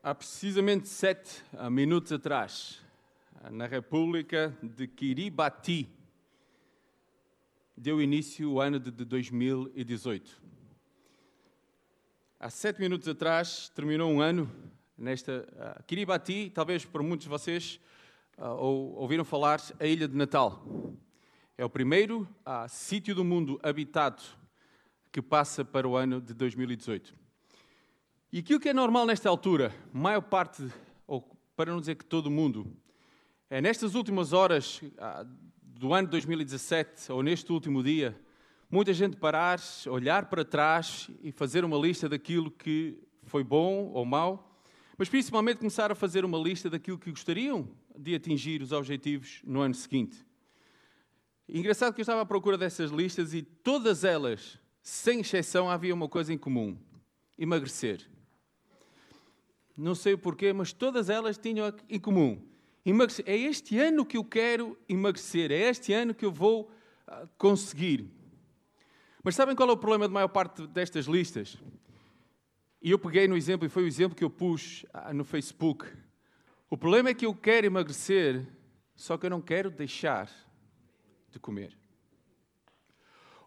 Há precisamente sete ah, minutos atrás, ah, na República de Kiribati, deu início o ano de 2018. Há sete minutos atrás terminou um ano nesta uh, Kiribati, talvez por muitos de vocês ou, ouviram falar a Ilha de Natal. É o primeiro uh, sítio do mundo habitado que passa para o ano de 2018. E aquilo que é normal nesta altura, maior parte, ou para não dizer que todo mundo, é nestas últimas horas ah, do ano 2017, ou neste último dia, muita gente parar, olhar para trás e fazer uma lista daquilo que foi bom ou mau, mas principalmente começar a fazer uma lista daquilo que gostariam de atingir os objetivos no ano seguinte. engraçado que eu estava à procura dessas listas e todas elas, sem exceção, havia uma coisa em comum: emagrecer não sei o porquê, mas todas elas tinham em comum. Emagrecer. É este ano que eu quero emagrecer, é este ano que eu vou ah, conseguir. Mas sabem qual é o problema de maior parte destas listas? E eu peguei no exemplo, e foi o exemplo que eu pus ah, no Facebook. O problema é que eu quero emagrecer, só que eu não quero deixar de comer.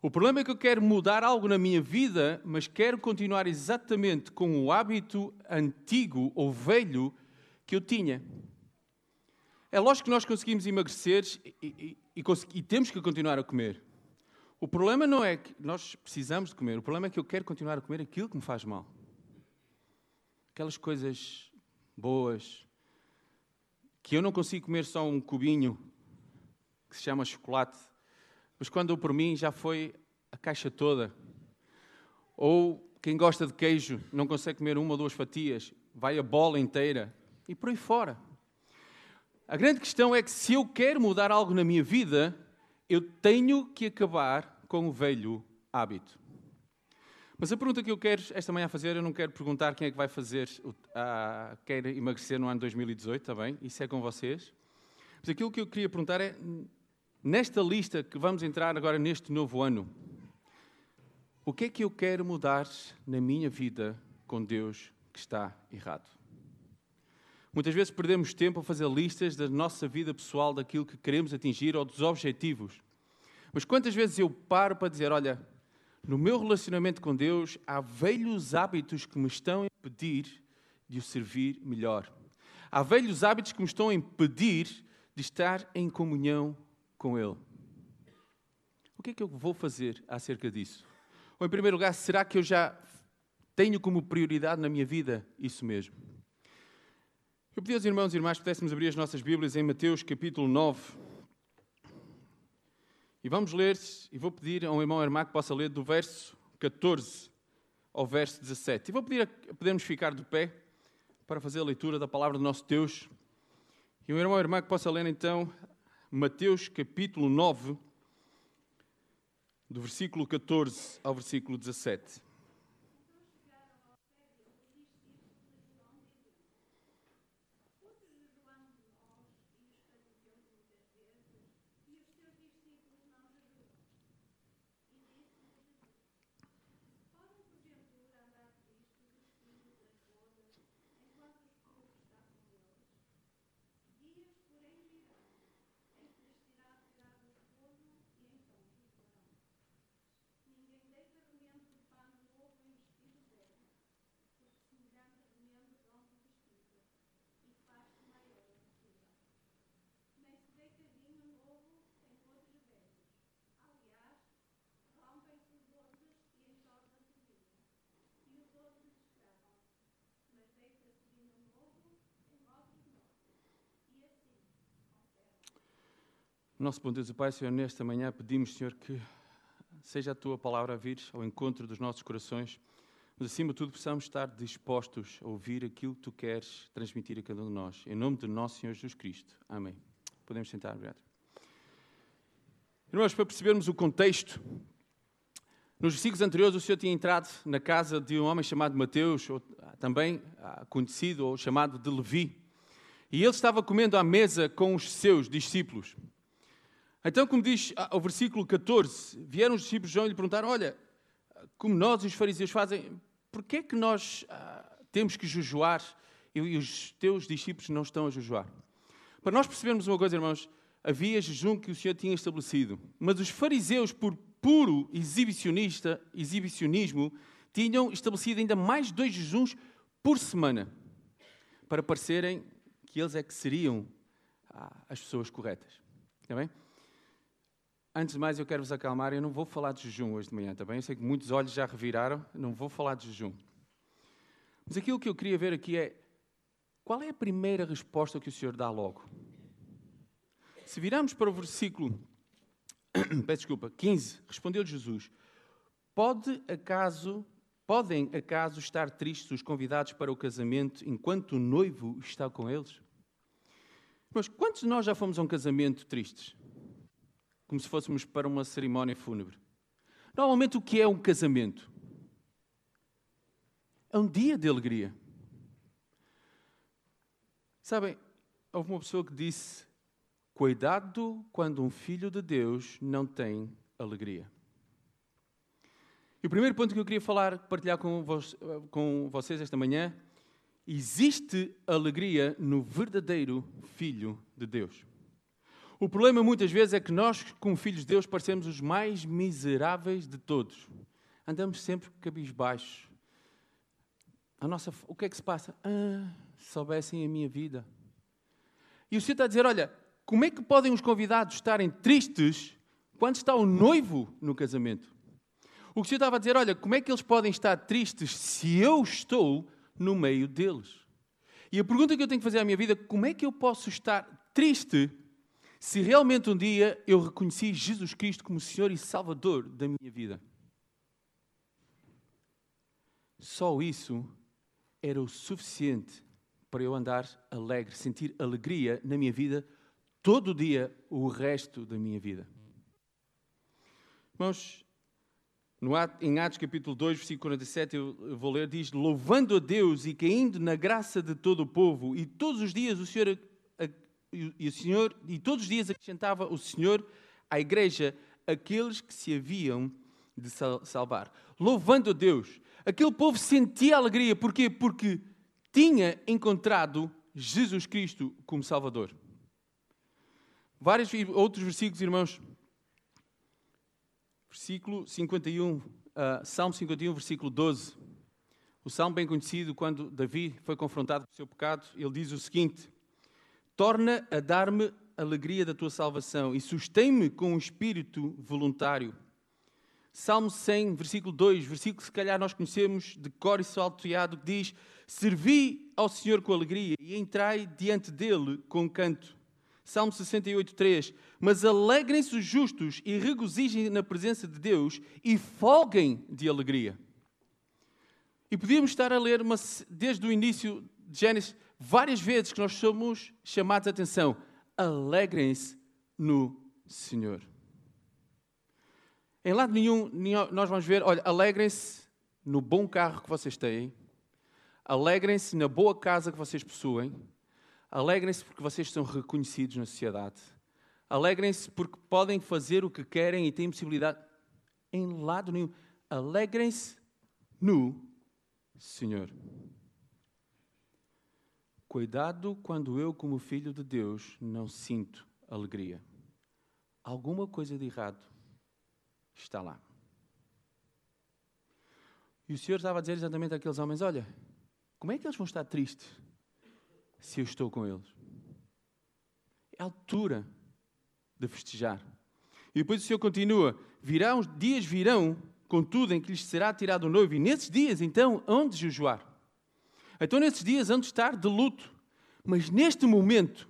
O problema é que eu quero mudar algo na minha vida, mas quero continuar exatamente com o hábito antigo ou velho que eu tinha. É lógico que nós conseguimos emagrecer e, e, e, e, temos que continuar a comer. O problema não é que nós precisamos de comer, o problema é que eu quero continuar a comer aquilo que me faz mal. Aquelas coisas boas, que eu não consigo comer só um cubinho que se chama chocolate mas quando por mim já foi a caixa toda. Ou quem gosta de queijo não consegue comer uma ou duas fatias, vai a bola inteira e por aí fora. A grande questão é que se eu quero mudar algo na minha vida, eu tenho que acabar com o velho hábito. Mas a pergunta que eu quero esta manhã fazer, eu não quero perguntar quem é que vai fazer, uh, quer emagrecer no ano 2018, está bem? Isso é com vocês. Mas aquilo que eu queria perguntar é, Nesta lista que vamos entrar agora neste novo ano, o que é que eu quero mudar na minha vida com Deus que está errado? Muitas vezes perdemos tempo a fazer listas da nossa vida pessoal, daquilo que queremos atingir ou dos objetivos. Mas quantas vezes eu paro para dizer: olha, no meu relacionamento com Deus há velhos hábitos que me estão a impedir de o servir melhor. Há velhos hábitos que me estão a impedir de estar em comunhão com Ele. O que é que eu vou fazer acerca disso? Ou, em primeiro lugar, será que eu já tenho como prioridade na minha vida isso mesmo? Eu pedi aos irmãos e irmãs que pudéssemos abrir as nossas Bíblias em Mateus capítulo 9. E vamos ler, e vou pedir a um irmão ou irmã que possa ler do verso 14 ao verso 17. E vou pedir a podermos ficar de pé para fazer a leitura da palavra do nosso Deus. E um irmão ou irmã que possa ler então Mateus capítulo 9, do versículo 14 ao versículo 17. Nosso bom Deus e Pai, Senhor, nesta manhã pedimos, Senhor, que seja a Tua palavra a vir ao encontro dos nossos corações, mas acima de tudo possamos estar dispostos a ouvir aquilo que Tu queres transmitir a cada um de nós. Em nome do nosso Senhor Jesus Cristo. Amém. Podemos sentar, obrigado. Irmãos, para percebermos o contexto, nos versículos anteriores o Senhor tinha entrado na casa de um homem chamado Mateus, ou também ah, conhecido ou chamado de Levi, e ele estava comendo à mesa com os seus discípulos. Então, como diz ah, o versículo 14, vieram os discípulos de João e lhe perguntaram: Olha, como nós os fariseus fazem, porquê é que nós ah, temos que jejuar e os teus discípulos não estão a jejuar. Para nós percebermos uma coisa, irmãos, havia jejum que o Senhor tinha estabelecido, mas os fariseus, por puro exibicionista, exibicionismo, tinham estabelecido ainda mais dois jejuns por semana, para parecerem que eles é que seriam ah, as pessoas corretas. Está bem? Antes de mais, eu quero vos acalmar. Eu não vou falar de jejum hoje de manhã, está bem? Eu sei que muitos olhos já reviraram. Não vou falar de jejum. Mas aquilo que eu queria ver aqui é qual é a primeira resposta que o Senhor dá logo? Se virarmos para o versículo, peço desculpa, 15, respondeu Jesus: Pode acaso, podem acaso estar tristes os convidados para o casamento enquanto o noivo está com eles? Mas quantos de nós já fomos a um casamento tristes? Como se fôssemos para uma cerimónia fúnebre. Normalmente, o que é um casamento? É um dia de alegria. Sabem, houve uma pessoa que disse: Cuidado quando um filho de Deus não tem alegria. E o primeiro ponto que eu queria falar, partilhar com, vos, com vocês esta manhã, existe alegria no verdadeiro Filho de Deus. O problema muitas vezes é que nós, como filhos de Deus, parecemos os mais miseráveis de todos. Andamos sempre cabisbaixos. A nossa, o que é que se passa? Ah, soubessem a minha vida. E o Senhor está a dizer: olha, como é que podem os convidados estarem tristes quando está o noivo no casamento? O que o Senhor estava a dizer: olha, como é que eles podem estar tristes se eu estou no meio deles? E a pergunta que eu tenho que fazer à minha vida: como é que eu posso estar triste se realmente um dia eu reconheci Jesus Cristo como Senhor e Salvador da minha vida? Só isso era o suficiente para eu andar alegre, sentir alegria na minha vida todo o dia, o resto da minha vida. Irmãos, no, em Atos capítulo 2, versículo 47, eu vou ler, diz, louvando a Deus e caindo na graça de todo o povo, e todos os dias o Senhor, e o Senhor, e todos os dias acrescentava o Senhor à igreja aqueles que se haviam de salvar. Louvando a Deus. Aquele povo sentia alegria, porquê? Porque tinha encontrado Jesus Cristo como Salvador. Vários outros versículos, irmãos. Versículo 51, uh, ah, Salmo 51, versículo 12. O salmo bem conhecido, quando Davi foi confrontado com o seu pecado, ele diz o seguinte: Torna a dar-me alegria da tua salvação e sustém-me com um espírito voluntário. Salmo 100, versículo 2, versículo que se calhar nós conhecemos de cor e salteado, que diz: Servi ao Senhor com alegria e entrai diante dele com canto. Salmo 68, 3. Mas alegrem-se os justos e regozijem na presença de Deus e folguem de alegria. E podíamos estar a ler uma, desde o início de Gênesis várias vezes que nós somos chamados a atenção. Alegrem-se no Senhor. Em lado nenhum, nós vamos ver, olha, alegrem-se no bom carro que vocês têm, alegrem-se na boa casa que vocês possuem, alegrem-se porque vocês são reconhecidos na sociedade, alegrem-se porque podem fazer o que querem e têm possibilidade. Em lado nenhum, alegrem-se no Senhor. Cuidado quando eu, como filho de Deus, não sinto alegria. Alguma coisa de errado está lá. E o Senhor estava a dizer exatamente àqueles homens: Olha, como é que eles vão estar tristes se eu estou com eles? É a altura de festejar. E depois o Senhor continua: virão, dias virão, contudo, em que lhes será tirado o noivo, e nesses dias, então, onde jejuar? Então, nesses dias, onde estar de luto. Mas neste momento,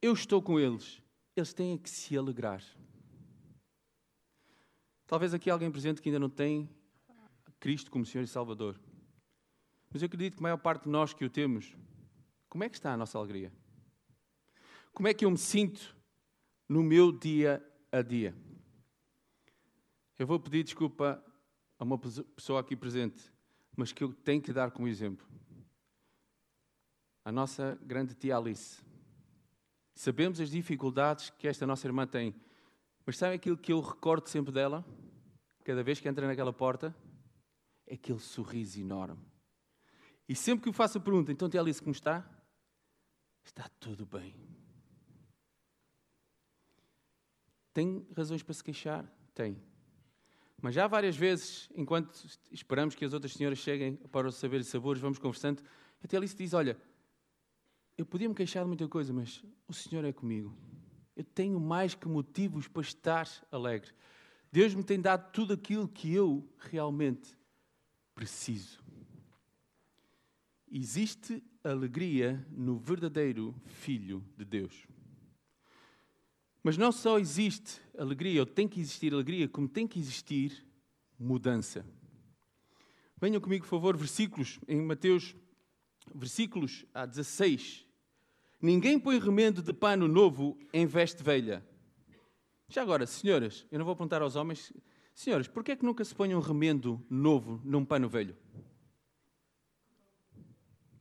eu estou com eles. Eles têm que se alegrar. Talvez aqui alguém presente que ainda não tem Cristo como Senhor e Salvador. Mas eu acredito que a maior parte de nós que o temos, como é que está a nossa alegria? Como é que eu me sinto no meu dia a dia? Eu vou pedir desculpa a uma pessoa aqui presente, mas que eu tenho que dar como exemplo. A nossa grande tia Alice. Sabemos as dificuldades que esta nossa irmã tem mas sabe aquilo que eu recordo sempre dela? Cada vez que entra naquela porta? É aquele sorriso enorme. E sempre que eu faço a pergunta, então tia Alice, como está? Está tudo bem. Tem razões para se queixar? Tem. Mas já várias vezes, enquanto esperamos que as outras senhoras cheguem para os saberes e sabores, vamos conversando, a tia Alice diz: Olha, eu podia me queixar de muita coisa, mas o Senhor é comigo. Eu tenho mais que motivos para estar alegre. Deus me tem dado tudo aquilo que eu realmente preciso. Existe alegria no verdadeiro Filho de Deus. Mas não só existe alegria, ou tem que existir alegria, como tem que existir mudança. Venham comigo, por favor, versículos em Mateus, versículos a 16 Ninguém põe remendo de pano novo em veste velha. Já agora, senhoras, eu não vou perguntar aos homens, senhoras, porquê é que nunca se põe um remendo novo num pano velho?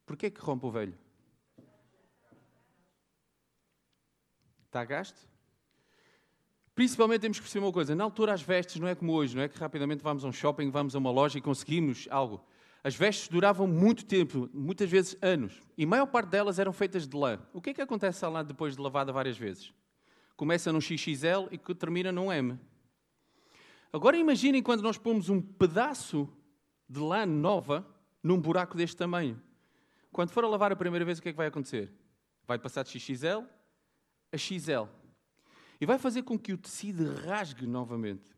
Porquê é que rompe o velho? Está gasto? Principalmente temos que perceber uma coisa: na altura, as vestes não é como hoje, não é que rapidamente vamos a um shopping, vamos a uma loja e conseguimos algo. As vestes duravam muito tempo, muitas vezes anos, e a maior parte delas eram feitas de lã. O que é que acontece à lã depois de lavada várias vezes? Começa num XXL e termina num M. Agora imaginem quando nós pomos um pedaço de lã nova num buraco deste tamanho. Quando for a lavar a primeira vez, o que é que vai acontecer? Vai passar de XXL a XL. E vai fazer com que o tecido rasgue novamente.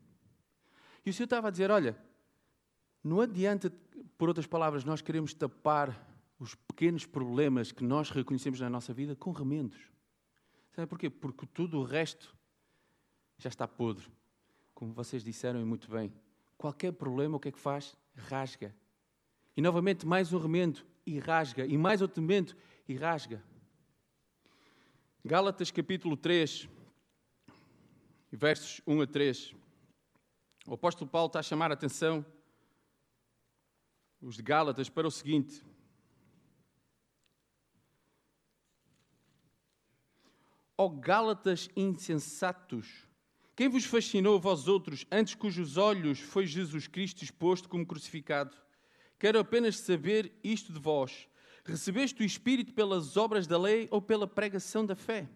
E o Senhor estava a dizer: Olha, não adianta, por outras palavras, nós queremos tapar os pequenos problemas que nós reconhecemos na nossa vida com remendos. Sabe porquê? Porque tudo o resto já está podre. Como vocês disseram e muito bem. Qualquer problema, o que é que faz? Rasga. E novamente, mais um remendo e rasga. E mais outro remendo e rasga. Gálatas capítulo 3, versos 1 a 3. O apóstolo Paulo está a chamar a atenção os de Gálatas para o seguinte: Ó oh, Gálatas insensatos, quem vos fascinou, vós outros, antes cujos olhos foi Jesus Cristo exposto como crucificado? Quero apenas saber isto de vós: recebeste o Espírito pelas obras da lei ou pela pregação da fé?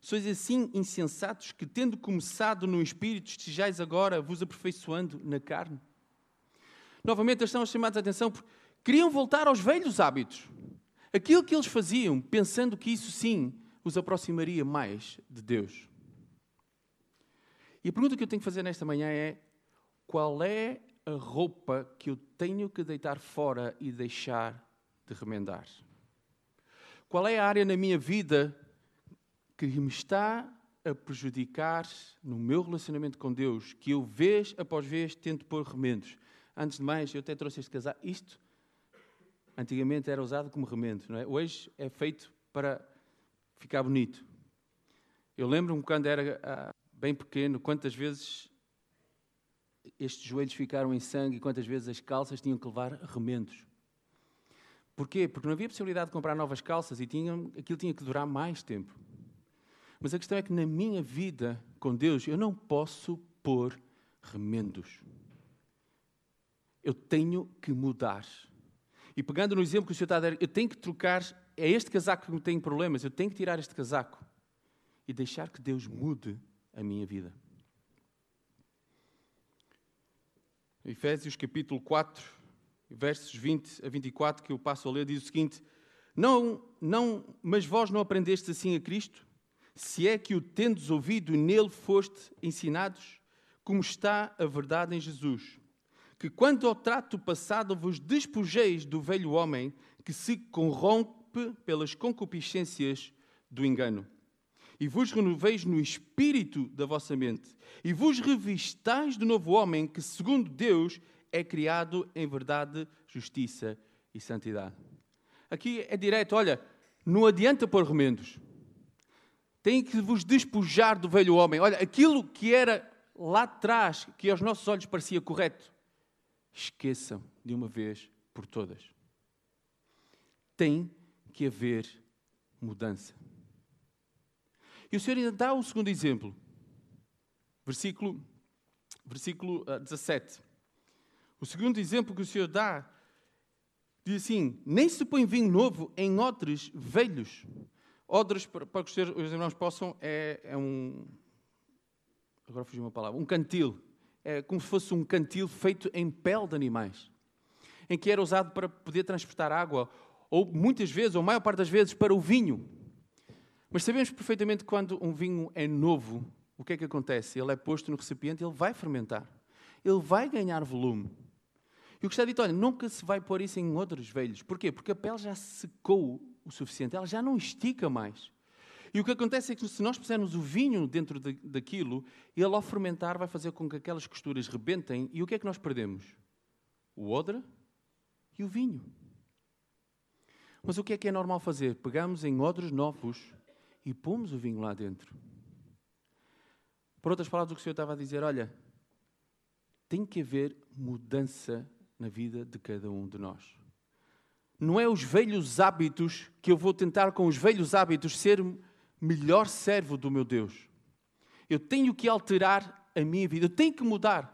Sois assim insensatos que, tendo começado no Espírito, estejais agora vos aperfeiçoando na carne? Novamente eles estão chamados a atenção porque queriam voltar aos velhos hábitos. Aquilo que eles faziam, pensando que isso sim os aproximaria mais de Deus. E a pergunta que eu tenho que fazer nesta manhã é: qual é a roupa que eu tenho que deitar fora e deixar de remendar? Qual é a área na minha vida que me está a prejudicar no meu relacionamento com Deus, que eu vez após vez tento pôr remendos? Antes de mais, eu até trouxe este casaco. Isto, antigamente, era usado como remendo, não é? Hoje é feito para ficar bonito. Eu lembro-me quando era ah, bem pequeno, quantas vezes estes joelhos ficaram em sangue e quantas vezes as calças tinham que levar remendos. Porquê? Porque não havia possibilidade de comprar novas calças e aquilo tinha que durar mais tempo. Mas a questão é que na minha vida com Deus eu não posso pôr remendos eu tenho que mudar. E pegando no exemplo que o Senhor está a dar, eu tenho que trocar, é este casaco que me tem problemas, eu tenho que tirar este casaco e deixar que Deus mude a minha vida. Efésios capítulo 4, versos 20 a 24, que eu passo a ler, diz o seguinte: Não, não, mas vós não aprendeste assim a Cristo? Se é que o tendes ouvido e nele foste ensinados, como está a verdade em Jesus que quanto ao trato passado vos despojeis do velho homem que se corrompe pelas concupiscências do engano. E vos renoveis no espírito da vossa mente. E vos revistais do novo homem que, segundo Deus, é criado em verdade, justiça e santidade. Aqui é direto, olha, não adianta pôr remendos. Tem que vos despojar do velho homem. Olha, aquilo que era lá atrás, que aos nossos olhos parecia correto, esqueçam de uma vez por todas. Tem que haver mudança. E o Senhor ainda dá o segundo exemplo. Versículo, versículo 17. Ah, o segundo exemplo que o Senhor dá Diz assim: nem se põe vinho novo em odres velhos. Odres, para que os irmãos possam, é, é um. Agora fugiu uma palavra. Um cantil. É como se fosse um cantil feito em pele de animais. Em que era usado para poder transportar água, ou muitas vezes, ou maior parte das vezes, para o vinho. Mas sabemos perfeitamente que quando um vinho é novo, o que é que acontece? Ele é posto no recipiente, ele vai fermentar. Ele vai ganhar volume. E o que está dito, olha, nunca se vai pôr isso em outros velhos. Porquê? Porque a pele já secou o suficiente, ela já não estica mais. E o que acontece é que se nós pusermos o vinho dentro de, daquilo, ele ao fermentar vai fazer com que aquelas costuras rebentem. E o que é que nós perdemos? O odre e o vinho. Mas o que é que é normal fazer? Pegamos em odres novos e pomos o vinho lá dentro. Por outras palavras, o que o Senhor estava a dizer, olha, tem que haver mudança na vida de cada um de nós. Não é os velhos hábitos que eu vou tentar com os velhos hábitos ser melhor servo do meu Deus. Eu tenho que alterar a minha vida, eu tenho que mudar.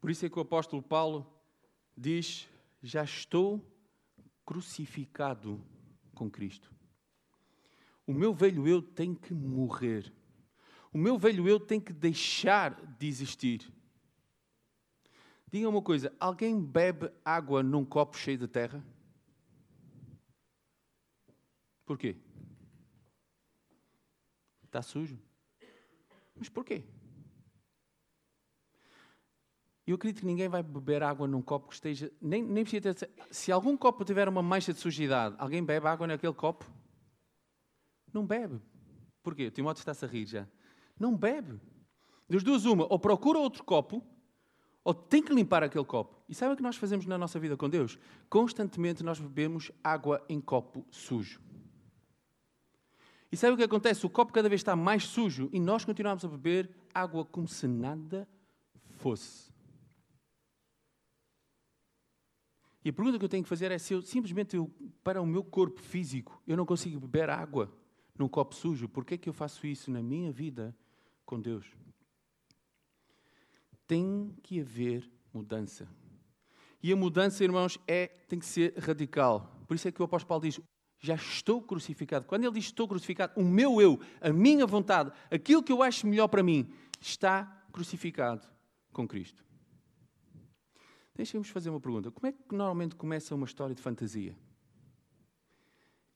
Por isso é que o apóstolo Paulo diz: Já estou crucificado com Cristo. O meu velho eu tem que morrer. O meu velho eu tem que deixar de existir. Diga uma coisa: alguém bebe água num copo cheio de terra? Porquê? Está sujo. Mas porquê? Eu acredito que ninguém vai beber água num copo que esteja. Nem, nem precisa ter. Se algum copo tiver uma mancha de sujidade, alguém bebe água naquele copo? Não bebe. Porquê? O Timóteo está-se a rir já. Não bebe. Das duas, uma, ou procura outro copo, ou tem que limpar aquele copo. E sabe o que nós fazemos na nossa vida com Deus? Constantemente nós bebemos água em copo sujo. E sabe o que acontece? O copo cada vez está mais sujo e nós continuamos a beber água como se nada fosse. E a pergunta que eu tenho que fazer é se eu simplesmente eu, para o meu corpo físico eu não consigo beber água num copo sujo, por que é que eu faço isso na minha vida com Deus? Tem que haver mudança. E a mudança, irmãos, é, tem que ser radical. Por isso é que o apóstolo Paulo diz: Já estou crucificado. Quando ele diz estou crucificado, o meu eu, a minha vontade, aquilo que eu acho melhor para mim, está crucificado com Cristo. Deixem-nos fazer uma pergunta. Como é que normalmente começa uma história de fantasia?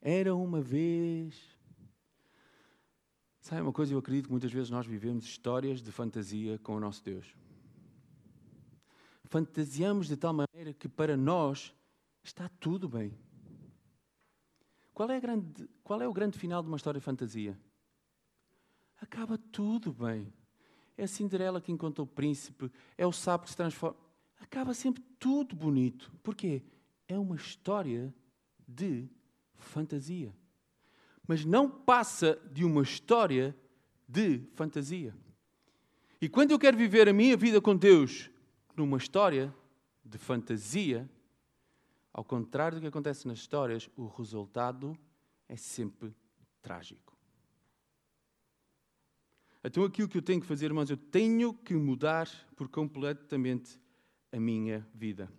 Era uma vez. Sabe uma coisa? Eu acredito que muitas vezes nós vivemos histórias de fantasia com o nosso Deus. Fantasiamos de tal maneira que para nós está tudo bem. Qual é, grande, qual é o grande final de uma história de fantasia? Acaba tudo bem. É a Cinderela que encontra o príncipe, é o sapo que se transforma acaba sempre tudo bonito. Porquê? É uma história de fantasia. Mas não passa de uma história de fantasia. E quando eu quero viver a minha vida com Deus numa história de fantasia, ao contrário do que acontece nas histórias, o resultado é sempre trágico. Então, aquilo que eu tenho que fazer, irmãos, eu tenho que mudar por completamente a minha vida.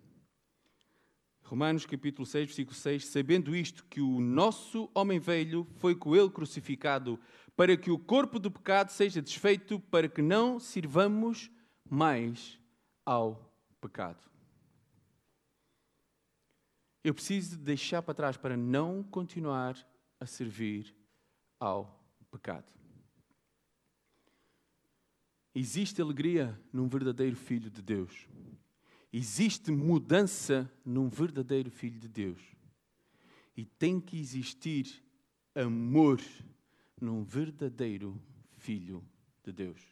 Romanos capítulo 6, versículo 6, sabendo isto que o nosso homem velho foi com ele crucificado, para que o corpo do pecado seja desfeito, para que não sirvamos mais ao pecado. Eu preciso deixar para trás para não continuar a servir ao pecado. Existe alegria num verdadeiro filho de Deus. Existe mudança num verdadeiro filho de Deus. E tem que existir amor num verdadeiro filho de Deus.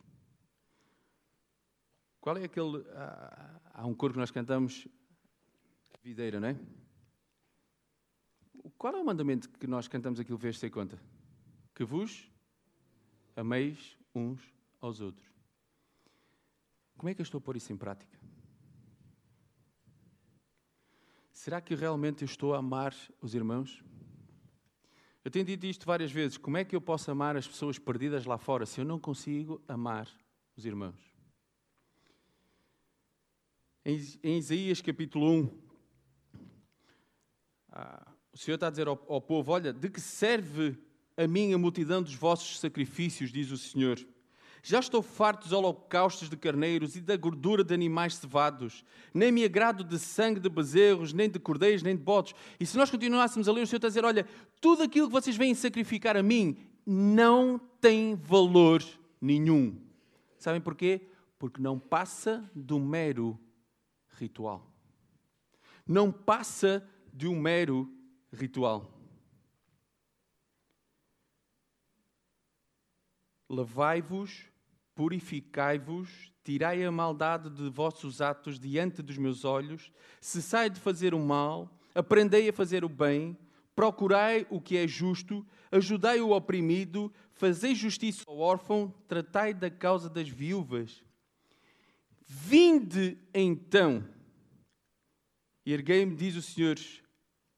Qual é aquele. Há um coro que nós cantamos, videira, não é? Qual é o mandamento que nós cantamos aquilo vez sem conta? Que vos ameis uns aos outros. Como é que eu estou a pôr isso em prática? Será que realmente eu estou a amar os irmãos? Eu tenho dito isto várias vezes. Como é que eu posso amar as pessoas perdidas lá fora se eu não consigo amar os irmãos? Em, Isaías capítulo 1, ah, Senhor está a dizer ao, ao povo: Olha, de que serve a mim a multidão dos vossos sacrifícios, diz o Senhor. Já estou farto dos holocaustos de carneiros e da gordura de animais cevados. Nem me agrado de sangue de bezerros, nem de cordeiros, nem de bodes. E se nós continuássemos a ler, o Senhor está a dizer: Olha, tudo aquilo que vocês vêm sacrificar a mim não tem valor nenhum. Sabem porquê? Porque não passa do mero ritual. Não passa de um mero ritual. Lavai-vos, purificai-vos, tirai a maldade de vossos atos diante dos meus olhos, cessai de fazer o mal, aprendei a fazer o bem, procurai o que é justo, ajudai o oprimido, fazei justiça ao órfão, tratai da causa das viúvas. Vinde então, e erguei-me, diz o Senhor,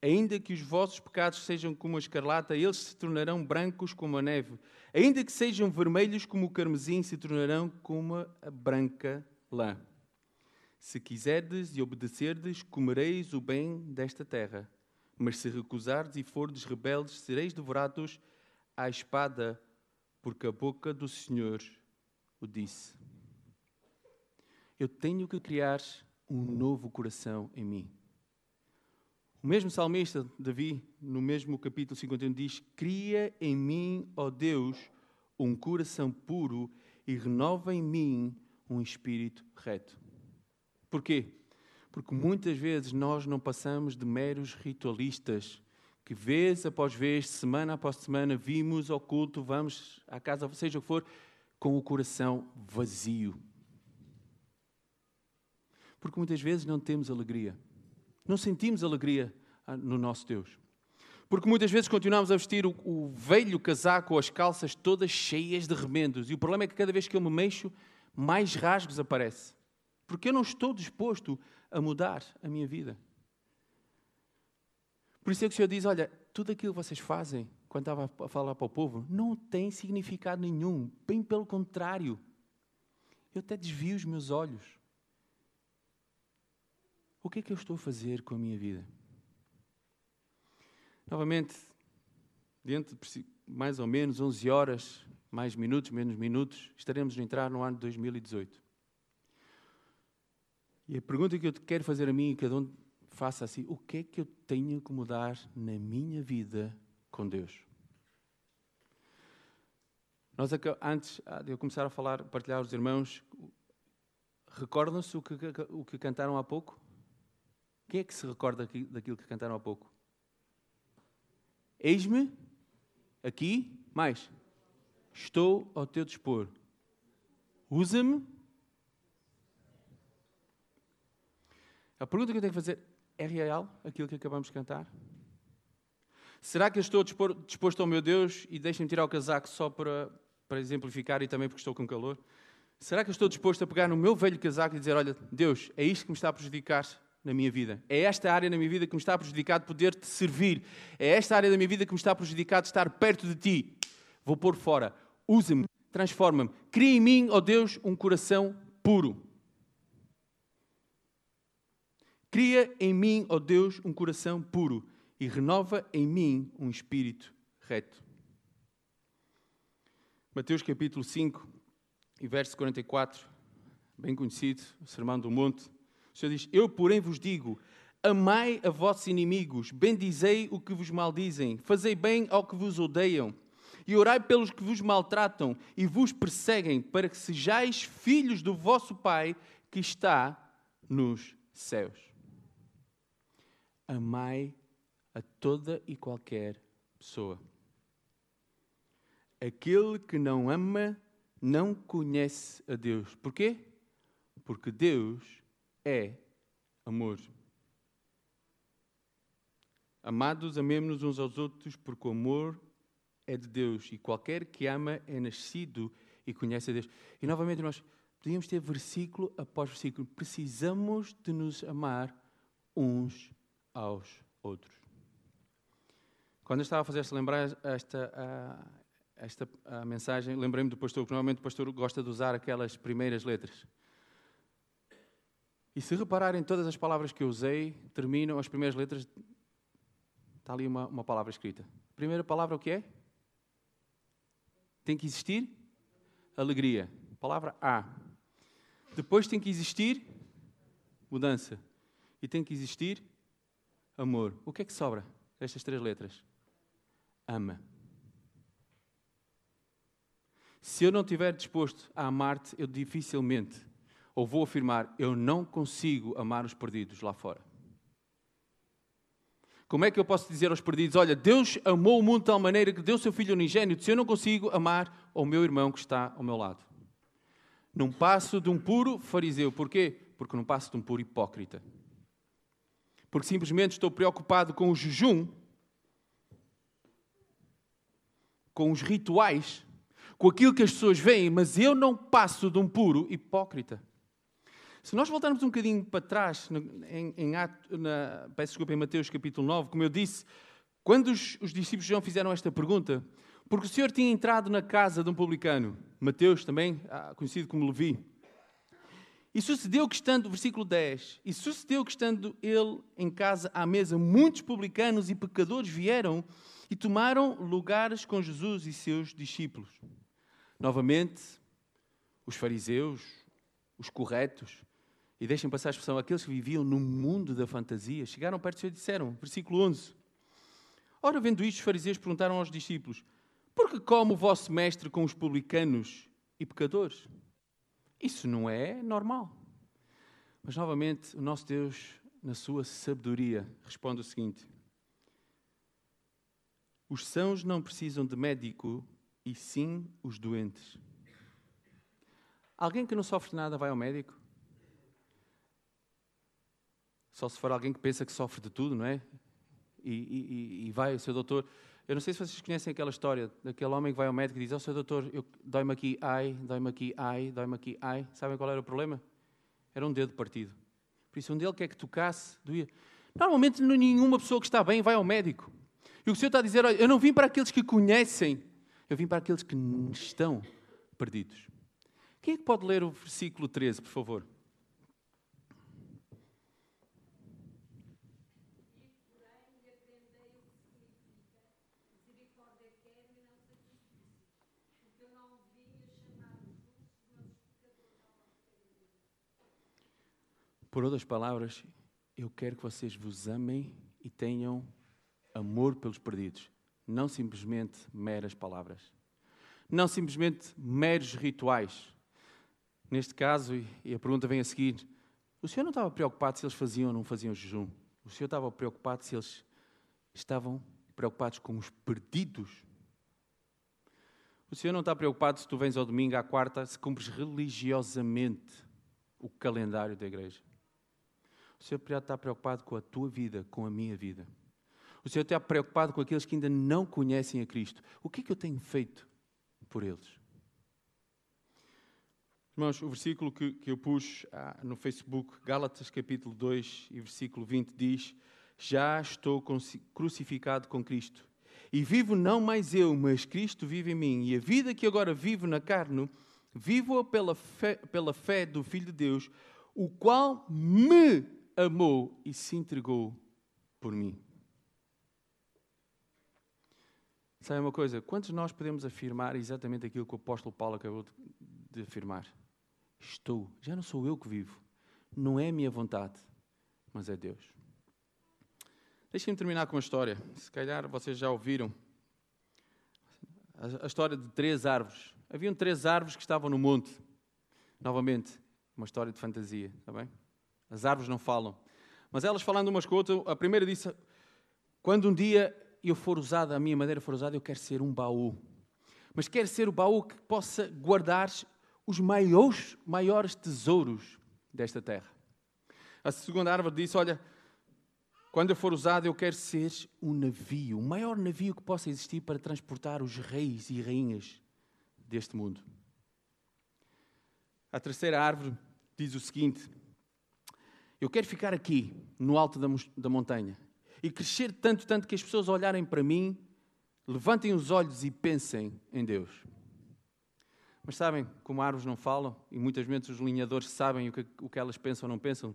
ainda que os vossos pecados sejam como a escarlata, eles se tornarão brancos como a neve. Ainda que sejam vermelhos como o carmesim, se tornarão como a branca lã. Se quiserdes e obedecerdes, comereis o bem desta terra. Mas se recusardes e fordes rebeldes, sereis devorados à espada, porque a boca do Senhor o disse. Eu tenho que criar um novo coração em mim. O mesmo salmista, Davi, no mesmo capítulo 51, diz: Cria em mim, ó Deus, um coração puro e renova em mim um espírito reto. Porquê? Porque muitas vezes nós não passamos de meros ritualistas que vez após vez, semana após semana, vimos ao culto, vamos à casa, seja o que for, com o coração vazio. Porque muitas vezes não temos alegria. Não sentimos alegria ah, no nosso Deus. Porque muitas vezes continuamos a vestir o, o velho casaco ou as calças todas cheias de remendos. E o problema é que cada vez que eu me mexo, mais rasgos aparecem. Porque eu não estou disposto a mudar a minha vida. Por isso é que o Senhor diz: olha, tudo aquilo que vocês fazem, quando estava a falar para o povo, não tem significado nenhum. Bem pelo contrário. Eu até desvio os meus olhos. O que é que eu estou a fazer com a minha vida? Novamente, dentro de mais ou menos 11 horas, mais minutos, menos minutos, estaremos a entrar no ano de 2018. E a pergunta que eu quero fazer a mim e cada um faça assim: o que é que eu tenho que mudar na minha vida com Deus? Nós, antes de eu começar a falar, partilhar os irmãos, recordam-se o que, o que cantaram há pouco? Quem é que se recorda daquilo que cantaram há pouco? Eis-me aqui, mais. Estou ao teu dispor. Usa-me. A pergunta que eu tenho que fazer é real aquilo que acabamos de cantar? Será que eu estou disposto ao meu Deus e deixem-me tirar o casaco só para, para exemplificar e também porque estou com calor? Será que eu estou disposto a pegar no meu velho casaco e dizer: Olha, Deus, é isto que me está a prejudicar na minha vida. É esta área na minha vida que me está de poder-te servir. É esta área da minha vida que me está de estar perto de ti. Vou pôr fora. Usa-me, transforma-me. Cria em mim, ó oh Deus, um coração puro. Cria em mim, ó oh Deus, um coração puro e renova em mim um espírito reto. Mateus capítulo 5 e verso 44, bem conhecido, o Sermão do Monte. O Senhor diz: Eu, porém, vos digo: amai a vossos inimigos, bendizei o que vos maldizem, fazei bem ao que vos odeiam, e orai pelos que vos maltratam e vos perseguem, para que sejais filhos do vosso Pai que está nos céus. Amai a toda e qualquer pessoa. Aquele que não ama não conhece a Deus. Porquê? Porque Deus é amor. Amados, amemos-nos uns aos outros, porque o amor é de Deus e qualquer que ama é nascido e conhece a Deus. E novamente nós podíamos ter versículo após versículo. Precisamos de nos amar uns aos outros. Quando eu estava a fazer-se lembrar esta, esta a mensagem, lembrei-me do pastor, porque normalmente o pastor gosta de usar aquelas primeiras letras. E se repararem, todas as palavras que eu usei terminam, as primeiras letras Está ali uma, uma palavra escrita. Primeira palavra o que é? Tem que existir alegria. Palavra A. Depois tem que existir mudança. E tem que existir amor. O que é que sobra destas três letras? Ama. Se eu não estiver disposto a amar-te, eu dificilmente, ou vou afirmar, eu não consigo amar os perdidos lá fora. Como é que eu posso dizer aos perdidos: Olha, Deus amou o mundo de tal maneira que deu o seu filho unigênito, se eu não consigo amar ao meu irmão que está ao meu lado? Não passo de um puro fariseu. Porquê? Porque não passo de um puro hipócrita. Porque simplesmente estou preocupado com o jejum, com os rituais, com aquilo que as pessoas veem, mas eu não passo de um puro hipócrita. Se nós voltarmos um bocadinho para trás, em, em, ato, na, peço desculpa, em Mateus capítulo 9, como eu disse, quando os, os discípulos de João fizeram esta pergunta, porque o Senhor tinha entrado na casa de um publicano, Mateus também, ah, conhecido como Levi, e sucedeu que estando, versículo 10, e sucedeu que estando ele em casa à mesa, muitos publicanos e pecadores vieram e tomaram lugares com Jesus e seus discípulos. Novamente, os fariseus, os corretos, e deixem passar a expressão, aqueles que viviam no mundo da fantasia, chegaram perto de e disseram, versículo 11: Ora, vendo isto, os fariseus perguntaram aos discípulos: Por que come o vosso mestre com os publicanos e pecadores? Isso não é normal. Mas, novamente, o nosso Deus, na sua sabedoria, responde o seguinte: Os sãos não precisam de médico, e sim os doentes. Alguém que não sofre nada vai ao médico? Só se for alguém que pensa que sofre de tudo, não é? E, e, e vai ao seu doutor. Eu não sei se vocês conhecem aquela história daquele homem que vai ao médico e diz: Ó, oh, seu doutor, dói-me aqui, ai, dói-me aqui, ai, dói-me aqui, ai. Sabem qual era o problema? Era um dedo partido. Por isso, onde ele quer que tocasse, doía. Normalmente, nenhuma pessoa que está bem vai ao médico. E o que o Senhor está a dizer: olha, eu não vim para aqueles que conhecem, eu vim para aqueles que estão perdidos. Quem é que pode ler o versículo 13, por favor? Por outras palavras, eu quero que vocês vos amem e tenham amor pelos perdidos. Não simplesmente meras palavras. Não simplesmente meros rituais. Neste caso, e a pergunta vem a seguir: o Senhor não estava preocupado se eles faziam ou não faziam jejum? O Senhor estava preocupado se eles estavam preocupados com os perdidos? O Senhor não está preocupado se tu vens ao domingo, à quarta, se cumpres religiosamente o calendário da igreja. O Senhor está preocupado com a tua vida, com a minha vida. O Senhor está preocupado com aqueles que ainda não conhecem a Cristo. O que é que eu tenho feito por eles? Irmãos, o versículo que, que eu pus ah, no Facebook, Gálatas capítulo 2 e versículo 20, diz: Já estou crucificado com Cristo. E vivo não mais eu, mas Cristo vive em mim. E a vida que agora vivo na carne, vivo-a pela fé, pela fé do Filho de Deus, o qual me amou e se entregou por mim. Sabe uma coisa? Quantos de nós podemos afirmar exatamente aquilo que o apóstolo Paulo acabou de afirmar? Estou, já não sou eu que vivo, não é a minha vontade, mas é Deus. Deixem-me terminar com uma história. Se calhar vocês já ouviram a história de três árvores. Haviam três árvores que estavam no monte. Novamente, uma história de fantasia, está bem? As árvores não falam. Mas elas falando umas com outras, a primeira disse: Quando um dia eu for usada, a minha madeira for usada, eu quero ser um baú. Mas quero ser o baú que possa guardar os maiores, maiores tesouros desta terra. A segunda árvore disse: Olha, quando eu for usado, eu quero ser um navio, o maior navio que possa existir para transportar os reis e rainhas deste mundo. A terceira árvore diz o seguinte: eu quero ficar aqui, no alto da, da montanha, e crescer tanto, tanto que as pessoas olharem para mim, levantem os olhos e pensem em Deus. Mas sabem, como árvores não falam, e muitas vezes os linhadores sabem o que, o que elas pensam ou não pensam,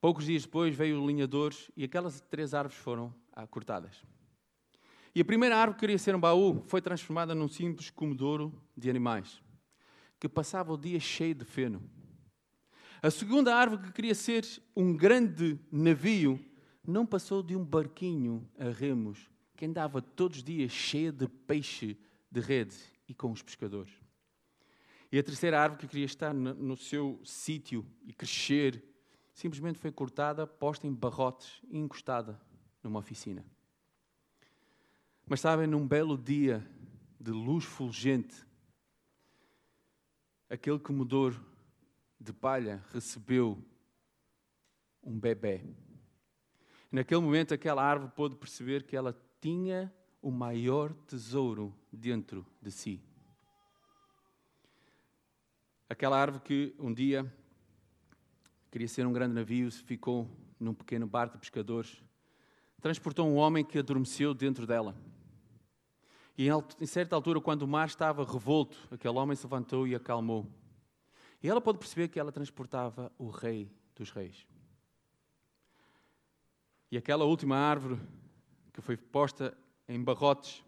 poucos dias depois veio o linhador e aquelas três árvores foram ah, cortadas. E a primeira árvore que queria ser um baú foi transformada num simples comedouro de animais, que passava o dia cheio de feno. A segunda árvore que queria ser um grande navio não passou de um barquinho a remos que andava todos os dias cheio de peixe de rede e com os pescadores. E a terceira árvore que queria estar no seu sítio e crescer simplesmente foi cortada, posta em barrotes e encostada numa oficina. Mas sabem, num belo dia de luz fulgente, aquele comedor de palha recebeu um bebê. Naquele momento, aquela árvore pôde perceber que ela tinha o maior tesouro dentro de si. Aquela árvore que um dia queria ser um grande navio, ficou num pequeno barco de pescadores, transportou um homem que adormeceu dentro dela. E em certa altura, quando o mar estava revolto, aquele homem se levantou e acalmou. E ela pôde perceber que ela transportava o rei dos reis. E aquela última árvore que foi posta em barrotes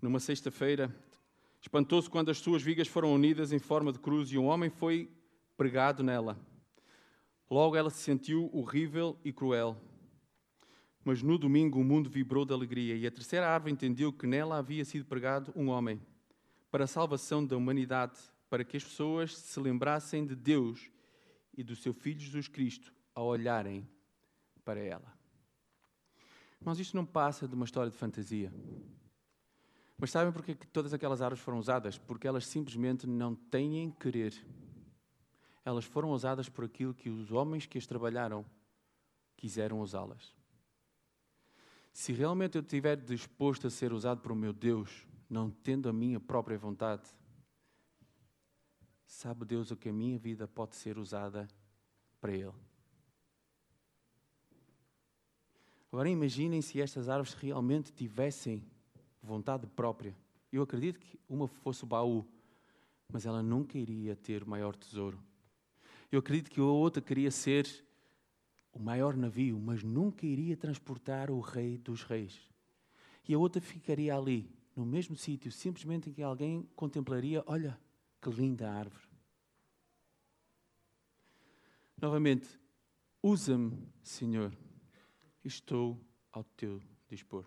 numa sexta-feira, espantou-se quando as suas vigas foram unidas em forma de cruz e um homem foi pregado nela. Logo ela se sentiu horrível e cruel. Mas no domingo o mundo vibrou de alegria e a terceira árvore entendeu que nela havia sido pregado um homem para a salvação da humanidade, para que as pessoas se lembrassem de Deus e do seu Filho Jesus Cristo ao olharem para ela. Mas isto não passa de uma história de fantasia. Mas sabem porque que todas aquelas árvores foram usadas? Porque elas simplesmente não têm querer. Elas foram usadas por aquilo que os homens que as trabalharam quiseram usá-las. Se realmente eu estiver disposto a ser usado por meu Deus, não tendo a minha própria vontade, sabe Deus o que a minha vida pode ser usada para Ele. Agora imaginem se estas árvores realmente tivessem vontade própria. Eu acredito que uma fosse o baú, mas ela nunca iria ter maior tesouro. Eu acredito que a outra queria ser o maior navio, mas nunca iria transportar o rei dos reis. E a outra ficaria ali, no mesmo sítio, simplesmente em que alguém contemplaria: olha, que linda árvore. Novamente, usa-me, Senhor, estou ao teu dispor.